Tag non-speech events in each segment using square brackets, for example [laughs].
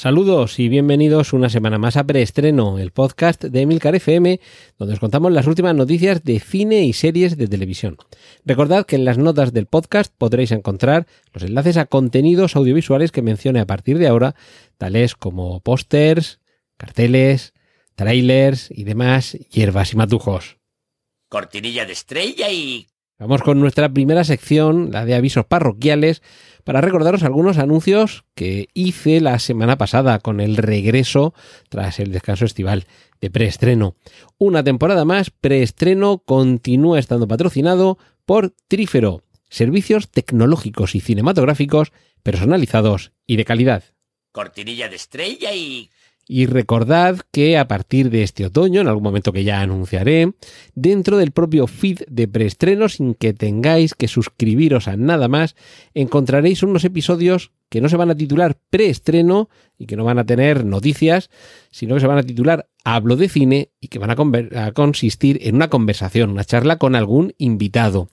Saludos y bienvenidos una semana más a Preestreno, el podcast de Emilcar FM, donde os contamos las últimas noticias de cine y series de televisión. Recordad que en las notas del podcast podréis encontrar los enlaces a contenidos audiovisuales que mencione a partir de ahora, tales como pósters, carteles, trailers y demás hierbas y matujos. Cortinilla de estrella y... Vamos con nuestra primera sección, la de avisos parroquiales, para recordaros algunos anuncios que hice la semana pasada con el regreso tras el descanso estival de preestreno. Una temporada más, preestreno continúa estando patrocinado por Trífero, servicios tecnológicos y cinematográficos personalizados y de calidad. Cortinilla de estrella y... Y recordad que a partir de este otoño, en algún momento que ya anunciaré, dentro del propio feed de preestreno, sin que tengáis que suscribiros a nada más, encontraréis unos episodios que no se van a titular preestreno y que no van a tener noticias, sino que se van a titular Hablo de cine y que van a, a consistir en una conversación, una charla con algún invitado.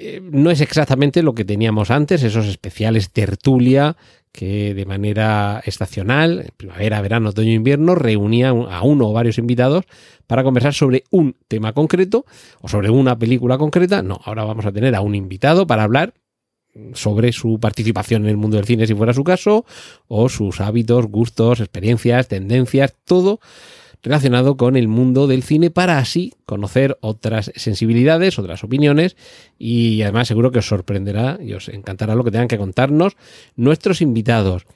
Eh, no es exactamente lo que teníamos antes, esos especiales tertulia que de manera estacional, primavera, verano, otoño, invierno, reunía a uno o varios invitados para conversar sobre un tema concreto o sobre una película concreta. No, ahora vamos a tener a un invitado para hablar sobre su participación en el mundo del cine, si fuera su caso, o sus hábitos, gustos, experiencias, tendencias, todo relacionado con el mundo del cine para así conocer otras sensibilidades, otras opiniones y además seguro que os sorprenderá y os encantará lo que tengan que contarnos nuestros invitados.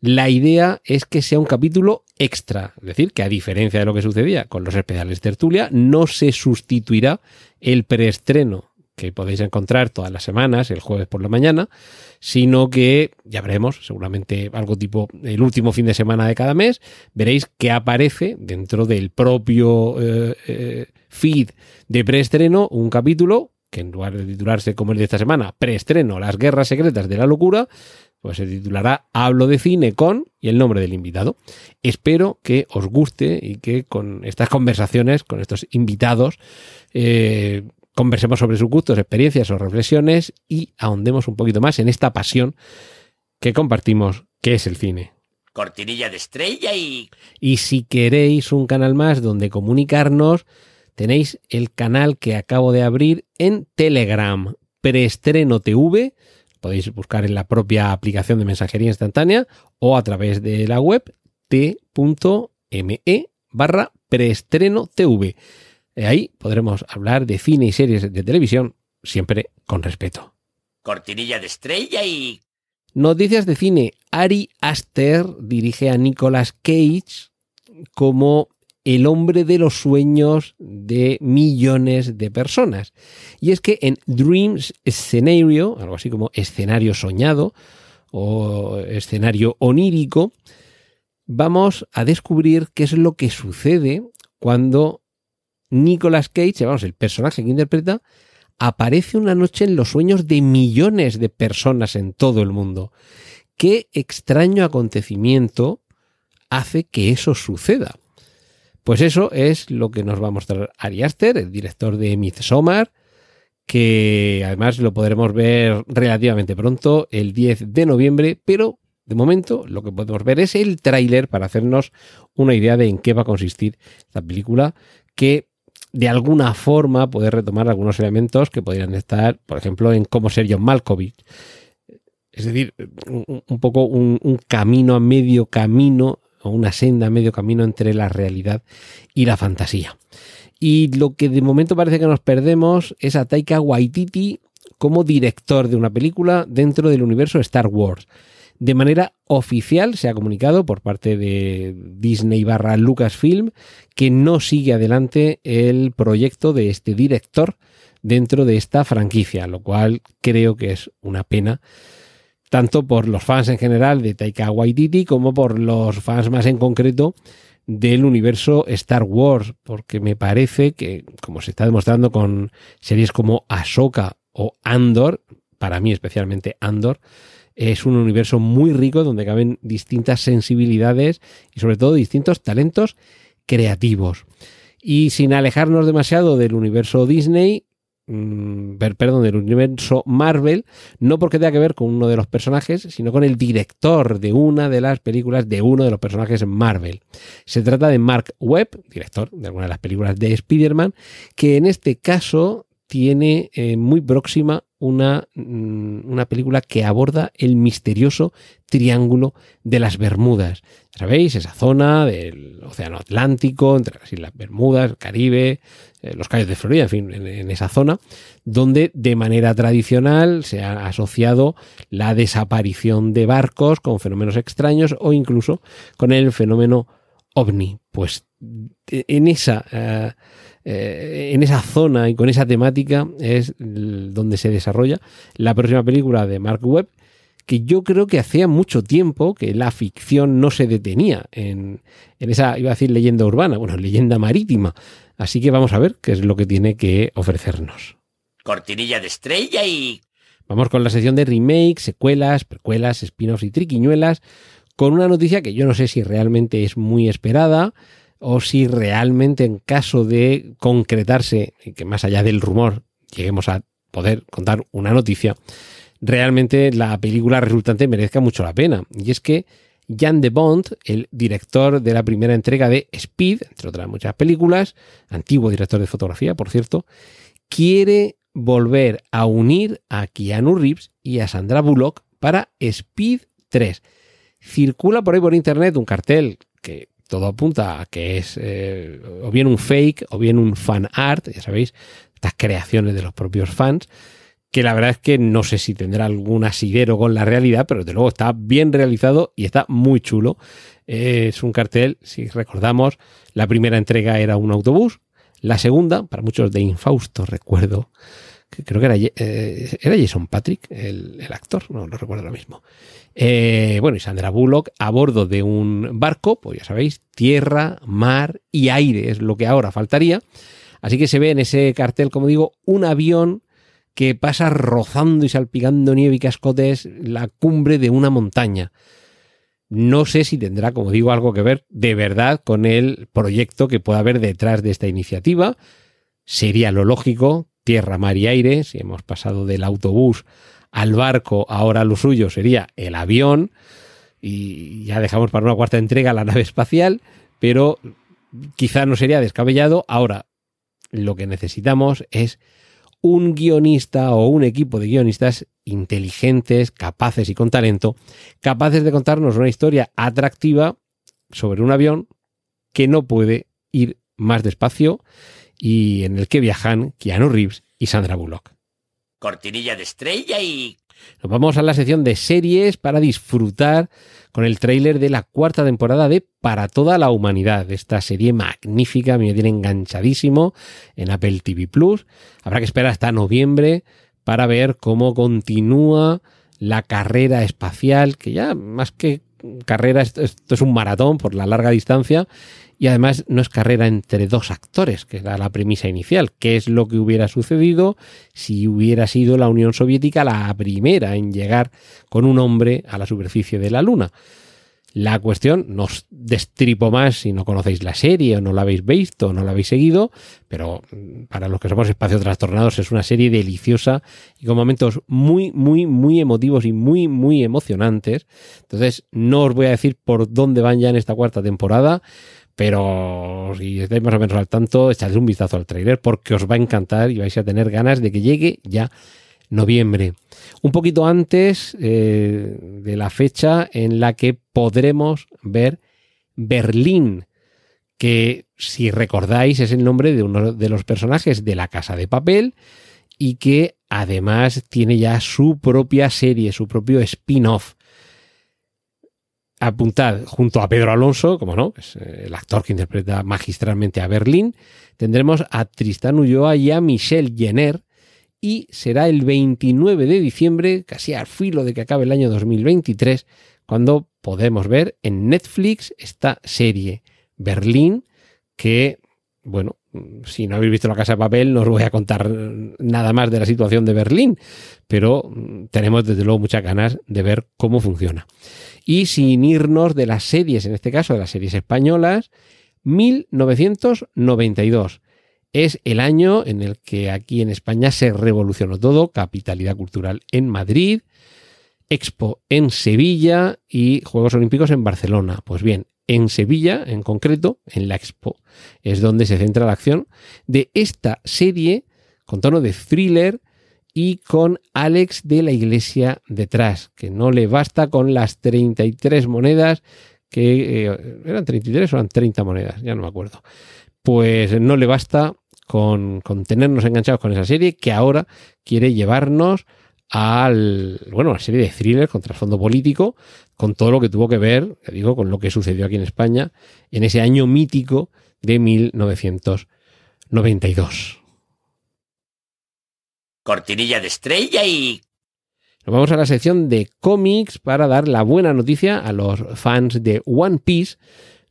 La idea es que sea un capítulo extra, es decir, que a diferencia de lo que sucedía con los especiales tertulia, no se sustituirá el preestreno que podéis encontrar todas las semanas, el jueves por la mañana, sino que ya veremos, seguramente algo tipo el último fin de semana de cada mes, veréis que aparece dentro del propio eh, eh, feed de preestreno un capítulo que en lugar de titularse como el de esta semana, preestreno, las guerras secretas de la locura, pues se titulará Hablo de cine con y el nombre del invitado. Espero que os guste y que con estas conversaciones, con estos invitados, eh, conversemos sobre sus gustos, experiencias o reflexiones y ahondemos un poquito más en esta pasión que compartimos, que es el cine. Cortinilla de estrella y... Y si queréis un canal más donde comunicarnos, tenéis el canal que acabo de abrir en Telegram, Preestreno TV. Podéis buscar en la propia aplicación de mensajería instantánea o a través de la web t.me barra preestreno TV. Eh, Ahí podremos hablar de cine y series de televisión, siempre con respeto. Cortinilla de estrella y... Noticias de cine. Ari Aster dirige a Nicolas Cage como el hombre de los sueños de millones de personas. Y es que en Dreams Scenario, algo así como escenario soñado o escenario onírico, vamos a descubrir qué es lo que sucede cuando Nicolas Cage, vamos, el personaje que interpreta, aparece una noche en los sueños de millones de personas en todo el mundo. ¿Qué extraño acontecimiento hace que eso suceda? Pues eso es lo que nos va a mostrar Ari Aster, el director de Midsommar, que además lo podremos ver relativamente pronto, el 10 de noviembre, pero de momento lo que podemos ver es el tráiler para hacernos una idea de en qué va a consistir esta película, que de alguna forma puede retomar algunos elementos que podrían estar, por ejemplo, en cómo ser John Malkovich. Es decir, un, un poco un, un, camino a medio camino o una senda a medio camino entre la realidad y la fantasía. Y lo que de momento parece que nos perdemos es a Taika Waititi como director de una película dentro del universo Star Wars. De manera oficial se ha comunicado por parte de Disney barra Lucasfilm que no sigue adelante el proyecto de este director dentro de esta franquicia, lo cual creo que es una pena, tanto por los fans en general de Taika Waititi como por los fans más en concreto del universo Star Wars, porque me parece que, como se está demostrando con series como Ahsoka o Andor, para mí especialmente Andor, es un universo muy rico donde caben distintas sensibilidades y sobre todo distintos talentos creativos. Y sin alejarnos demasiado del universo Disney, mm, perdón, del universo Marvel, no porque tenga que ver con uno de los personajes, sino con el director de una de las películas de uno de los personajes Marvel. Se trata de Mark Webb, director de alguna de las películas de Spider-Man, que en este caso tiene eh, muy próxima una, mm, una, película que aborda el misterioso Triángulo de las Bermudas. ¿Sabéis? Esa zona del Océano Atlántico, entre las Islas Bermudas, el Caribe, eh, los Cayos de Florida, en fin, en, esa zona, donde de manera tradicional se ha asociado la desaparición de barcos con fenómenos extraños o incluso con el fenómeno ovni. Pues en esa... Eh, eh, en esa zona y con esa temática es donde se desarrolla la próxima película de Mark Webb, que yo creo que hacía mucho tiempo que la ficción no se detenía en, en esa, iba a decir leyenda urbana, bueno, leyenda marítima. Así que vamos a ver qué es lo que tiene que ofrecernos. Cortinilla de estrella y... Vamos con la sección de remakes, secuelas, precuelas, spin-offs y triquiñuelas, con una noticia que yo no sé si realmente es muy esperada, o si realmente en caso de concretarse, que más allá del rumor lleguemos a poder contar una noticia, realmente la película resultante merezca mucho la pena. Y es que Jan de Bond, el director de la primera entrega de Speed, entre otras muchas películas, antiguo director de fotografía, por cierto, quiere volver a unir a Keanu Reeves y a Sandra Bullock para Speed 3. Circula por ahí por internet un cartel que todo apunta a que es eh, o bien un fake o bien un fan art, ya sabéis, estas creaciones de los propios fans, que la verdad es que no sé si tendrá algún asidero con la realidad, pero desde luego está bien realizado y está muy chulo. es un cartel, si recordamos, la primera entrega era un autobús, la segunda, para muchos de Infausto, recuerdo, creo que era, eh, era Jason Patrick, el, el, actor, no lo recuerdo ahora mismo. Eh, bueno, y Sandra Bullock a bordo de un barco, pues ya sabéis, tierra, mar y aire es lo que ahora faltaría. Así que se ve en ese cartel, como digo, un avión que pasa rozando y salpicando nieve y cascotes la cumbre de una montaña. No sé si tendrá, como digo, algo que ver de verdad con el proyecto que pueda haber detrás de esta iniciativa. Sería lo lógico, tierra, mar y aire, si hemos pasado del autobús al barco, ahora lo suyo sería el avión, y ya dejamos para una cuarta entrega la nave espacial, pero quizá no sería descabellado. Ahora, lo que necesitamos es un guionista o un equipo de guionistas inteligentes, capaces y con talento, capaces de contarnos una historia atractiva sobre un avión que no puede ir más despacio y en el que viajan Keanu Reeves y Sandra Bullock cortinilla de estrella y... Nos vamos a la sección de series para disfrutar con el tráiler de la cuarta temporada de Para toda la humanidad, esta serie magnífica, me tiene enganchadísimo en Apple TV Plus. Habrá que esperar hasta noviembre para ver cómo continúa la carrera espacial, que ya más que carrera, esto, es un maratón por la larga distancia y además no es carrera entre dos actores, que era la premisa inicial. ¿Qué es lo que hubiera sucedido si hubiera sido la Unión Soviética la primera en llegar con un hombre a la superficie de la Luna? La cuestión, no os destripo más si no conocéis la serie o no la habéis visto o no la habéis seguido, pero mm, para los que somos espacio trastornados es una serie deliciosa y con momentos muy, muy, muy emotivos y muy, muy emocionantes. Entonces, no os voy a decir por dónde van ya en esta cuarta temporada. Pero si estáis más o menos al tanto, echadle un vistazo al trailer porque os va a encantar y vais a tener ganas de que llegue ya noviembre. Un poquito antes eh, de la fecha en la que podremos ver Berlín, que si recordáis es el nombre de uno de los personajes de la Casa de Papel y que además tiene ya su propia serie, su propio spin-off apuntad junto a Pedro Alonso, como no, es eh, el actor que interpreta magistralmente a Berlín, tendremos a Tristán Ulloa y a Michelle Jenner, y será el 29 de diciembre, casi al filo de que acabe el año 2023, cuando podemos ver en Netflix esta serie, Berlín, que bueno, si no habéis visto la casa de papel, no os voy a contar nada más de la situación de Berlín, pero tenemos desde luego muchas ganas de ver cómo funciona. Y sin irnos de las series, en este caso de las series españolas, 1992 es el año en el que aquí en España se revolucionó todo, capitalidad cultural en Madrid, Expo en Sevilla y Juegos Olímpicos en Barcelona. Pues bien, en Sevilla, en concreto, en la Expo, es donde se centra la acción de esta serie con tono de thriller y con Alex de la Iglesia detrás, que no le basta con las 33 monedas que eh, eran 33 o eran 30 monedas, ya no me acuerdo. Pues no le basta con, con tenernos enganchados con esa serie que ahora quiere llevarnos al, bueno, una serie de thrillers con trasfondo político, con todo lo que tuvo que ver, digo, con lo que sucedió aquí en España en ese año mítico de 1992. Cortinilla de estrella y... Nos vamos a la sección de cómics para dar la buena noticia a los fans de One Piece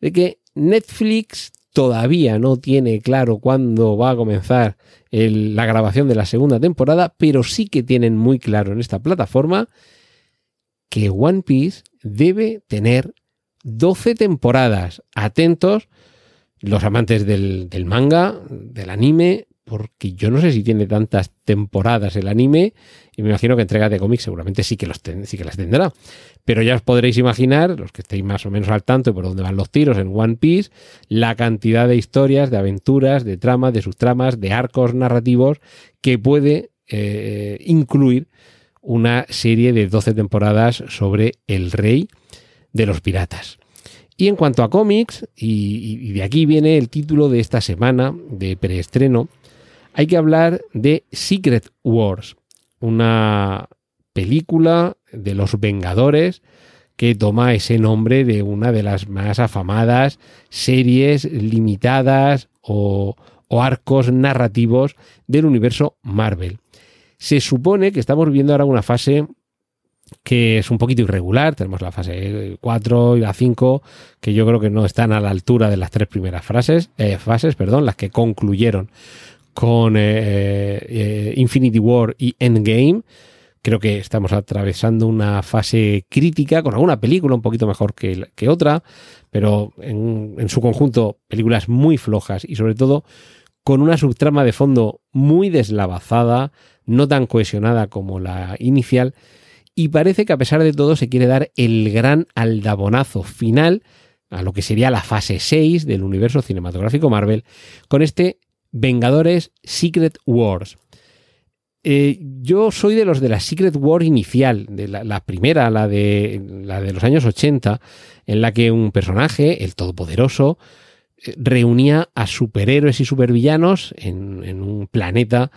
de que Netflix todavía no tiene claro cuándo va a comenzar la grabación de la segunda temporada, pero sí que tienen muy claro en esta plataforma que One Piece debe tener 12 temporadas. Atentos los amantes del, del manga, del anime, porque yo no sé si tiene tantas temporadas el anime y me imagino que entregas de cómics seguramente sí que, los sí que las tendrá. Pero ya os podréis imaginar, los que estéis más o menos al tanto de por dónde van los tiros en One Piece, la cantidad de historias, de aventuras, de tramas, de subtramas, de arcos narrativos que puede eh, incluir una serie de 12 temporadas sobre el rey de los piratas. Y en cuanto a cómics, y, y de aquí viene el título de esta semana de preestreno, hay que hablar de Secret Wars, una película de los Vengadores que toma ese nombre de una de las más afamadas series limitadas o, arcos narrativos del universo Marvel. Se supone que estamos viviendo ahora una fase que es un poquito irregular. Tenemos la fase 4 y la 5, que yo creo que no están a la altura de las tres primeras frases, eh, fases, perdón, las que concluyeron con eh, eh, Infinity War y Endgame. Creo que estamos atravesando una fase crítica con alguna película un poquito mejor que, que otra, pero en, en su conjunto películas muy flojas y sobre todo con una subtrama de fondo muy deslavazada, no tan cohesionada como la inicial, y parece que a pesar de todo se quiere dar el gran aldabonazo final a lo que sería la fase 6 del universo cinematográfico Marvel, con este Vengadores Secret Wars. Eh, yo soy de los de la Secret War inicial, de la, primera, la de, la de los años 80, en la que un personaje, el Todopoderoso, eh, reunía a superhéroes y supervillanos en, en un planeta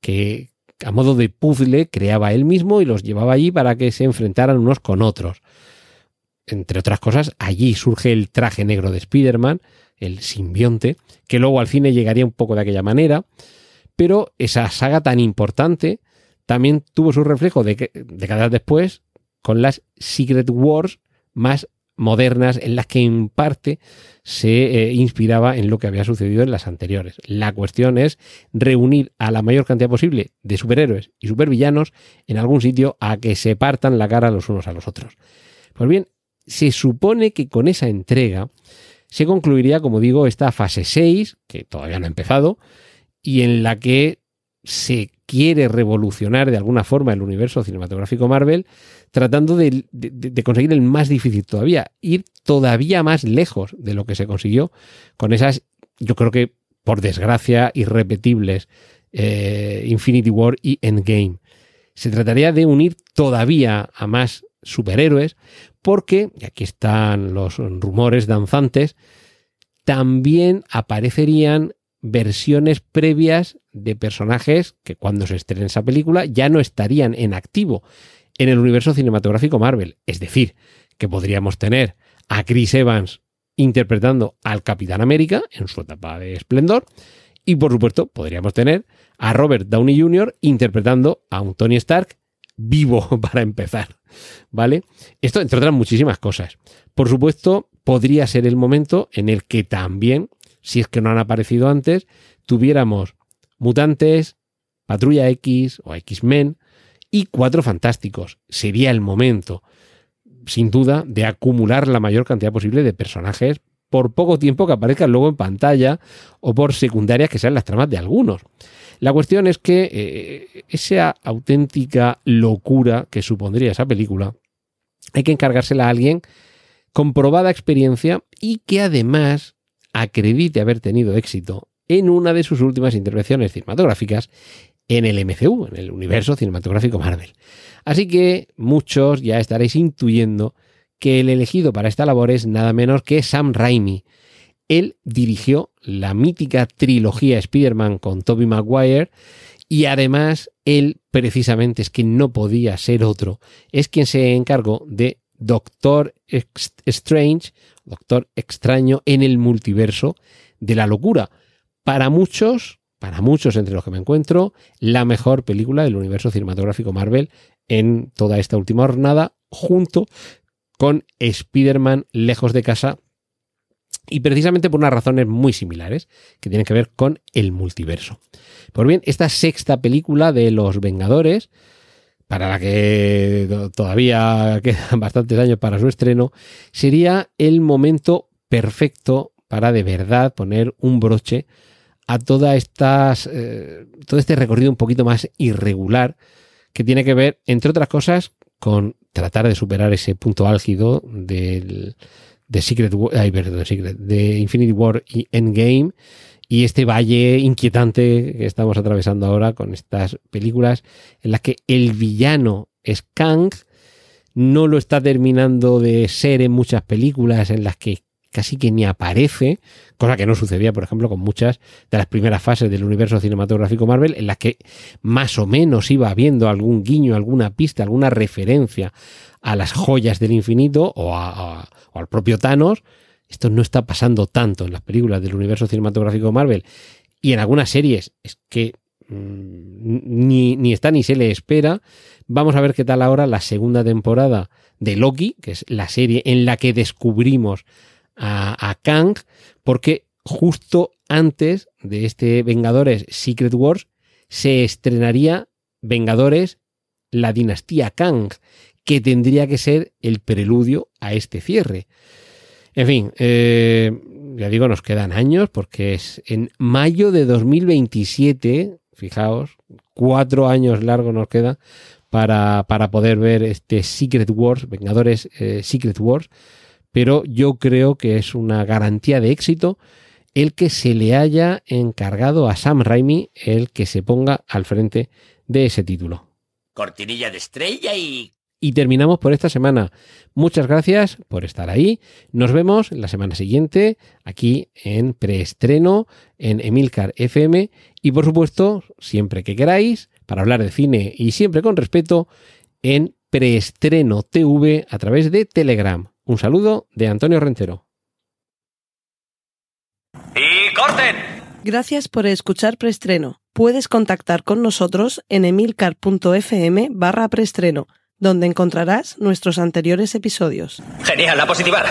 que a modo de puzzle creaba él mismo y los llevaba allí para que se enfrentaran unos con otros. Entre otras cosas, allí surge el traje negro de Spider-Man, el simbionte, que luego al cine llegaría un poco de aquella manera, pero esa saga tan importante también tuvo su reflejo de décadas después con las Secret Wars más modernas en las que en parte se eh, inspiraba en lo que había sucedido en las anteriores. La cuestión es reunir a la mayor cantidad posible de superhéroes y supervillanos en algún sitio a que se partan la cara los unos a los otros. Pues bien, se supone que con esa entrega se concluiría, como digo, esta fase 6, que todavía no ha empezado, y en la que se quiere revolucionar de alguna forma el universo cinematográfico Marvel, tratando de, conseguir el más difícil todavía, ir todavía más lejos de lo que se consiguió con esas, yo creo que por desgracia, irrepetibles eh, Infinity War y Endgame. Se trataría de unir todavía a más superhéroes, porque, y aquí están los rumores danzantes, también aparecerían versiones previas de personajes que cuando se estrene esa película ya no estarían en activo en el universo cinematográfico Marvel. Es decir, que podríamos tener a Chris Evans interpretando al Capitán América en su etapa de esplendor y por supuesto podríamos tener a Robert Downey Jr. interpretando a un Tony Stark vivo [laughs] para empezar, ¿vale? Esto entre otras muchísimas cosas. Por supuesto, podría ser el momento en el que también si es que no han aparecido antes, tuviéramos mutantes, Patrulla X o X-Men y Cuatro Fantásticos. Sería el momento, sin duda, de acumular la mayor cantidad posible de personajes por poco tiempo que aparezcan luego en pantalla o por secundarias que sean las tramas de algunos. La cuestión es que eh, esa auténtica locura que supondría esa película hay que encargársela a alguien con probada experiencia y que además acredite haber tenido éxito en una de sus últimas intervenciones cinematográficas en el MCU, en el universo cinematográfico Marvel. Así que muchos ya estaréis intuyendo que el elegido para esta labor es nada menos que Sam Raimi. Él dirigió la mítica trilogía Spider-Man con Tobey Maguire y además él precisamente es que no podía ser otro, es quien se encargó de Doctor Strange, Doctor Extraño en el multiverso de la locura. Para muchos, para muchos entre los que me encuentro, la mejor película del universo cinematográfico Marvel en toda esta última jornada, junto con Spider-Man lejos de casa y precisamente por unas razones muy similares que tienen que ver con el multiverso. Pues bien, esta sexta película de Los Vengadores, para la que todavía [laughs] quedan bastantes años para su estreno, sería el momento perfecto para de verdad poner un broche a toda estas, eh, todo este recorrido un poquito más irregular que tiene que ver, entre otras cosas, con tratar de superar ese punto álgido del, de Secret, Secret, de Infinity War y Endgame. Y este valle inquietante que estamos atravesando ahora con estas películas en las que el villano es Kang, no lo está terminando de ser en muchas películas en las que casi que ni aparece, cosa que no sucedía, por ejemplo, con muchas de las primeras fases del universo cinematográfico Marvel, en las que más o menos iba habiendo algún guiño, alguna pista, alguna referencia a las joyas del infinito o a, o al propio Thanos. Esto no está pasando tanto en las películas del universo cinematográfico Marvel y en algunas series es que mm, ni, ni, está ni se le espera. Vamos a ver qué tal ahora la segunda temporada de Loki, que es la serie en la que descubrimos a, Kang, porque justo antes de este Vengadores Secret Wars se estrenaría Vengadores la dinastía Kang, que tendría que ser el preludio a este cierre. En fin, eh, ya digo, nos quedan años porque es en mayo de 2027, fijaos, cuatro años largos nos queda para, para poder ver este Secret Wars, Vengadores eh, Secret Wars, pero yo creo que es una garantía de éxito el que se le haya encargado a Sam Raimi el que se ponga al frente de ese título. Cortinilla de estrella y y terminamos por esta semana. Muchas gracias por estar ahí. Nos vemos la semana siguiente aquí en preestreno en Emilcar FM y por supuesto, siempre que queráis, para hablar de cine y siempre con respeto, en preestreno TV a través de Telegram. Un saludo de Antonio Rentero. ¡Y corten! Gracias por escuchar preestreno. Puedes contactar con nosotros en emilcar.fm barra preestreno donde encontrarás nuestros anteriores episodios. Genial, la positiva.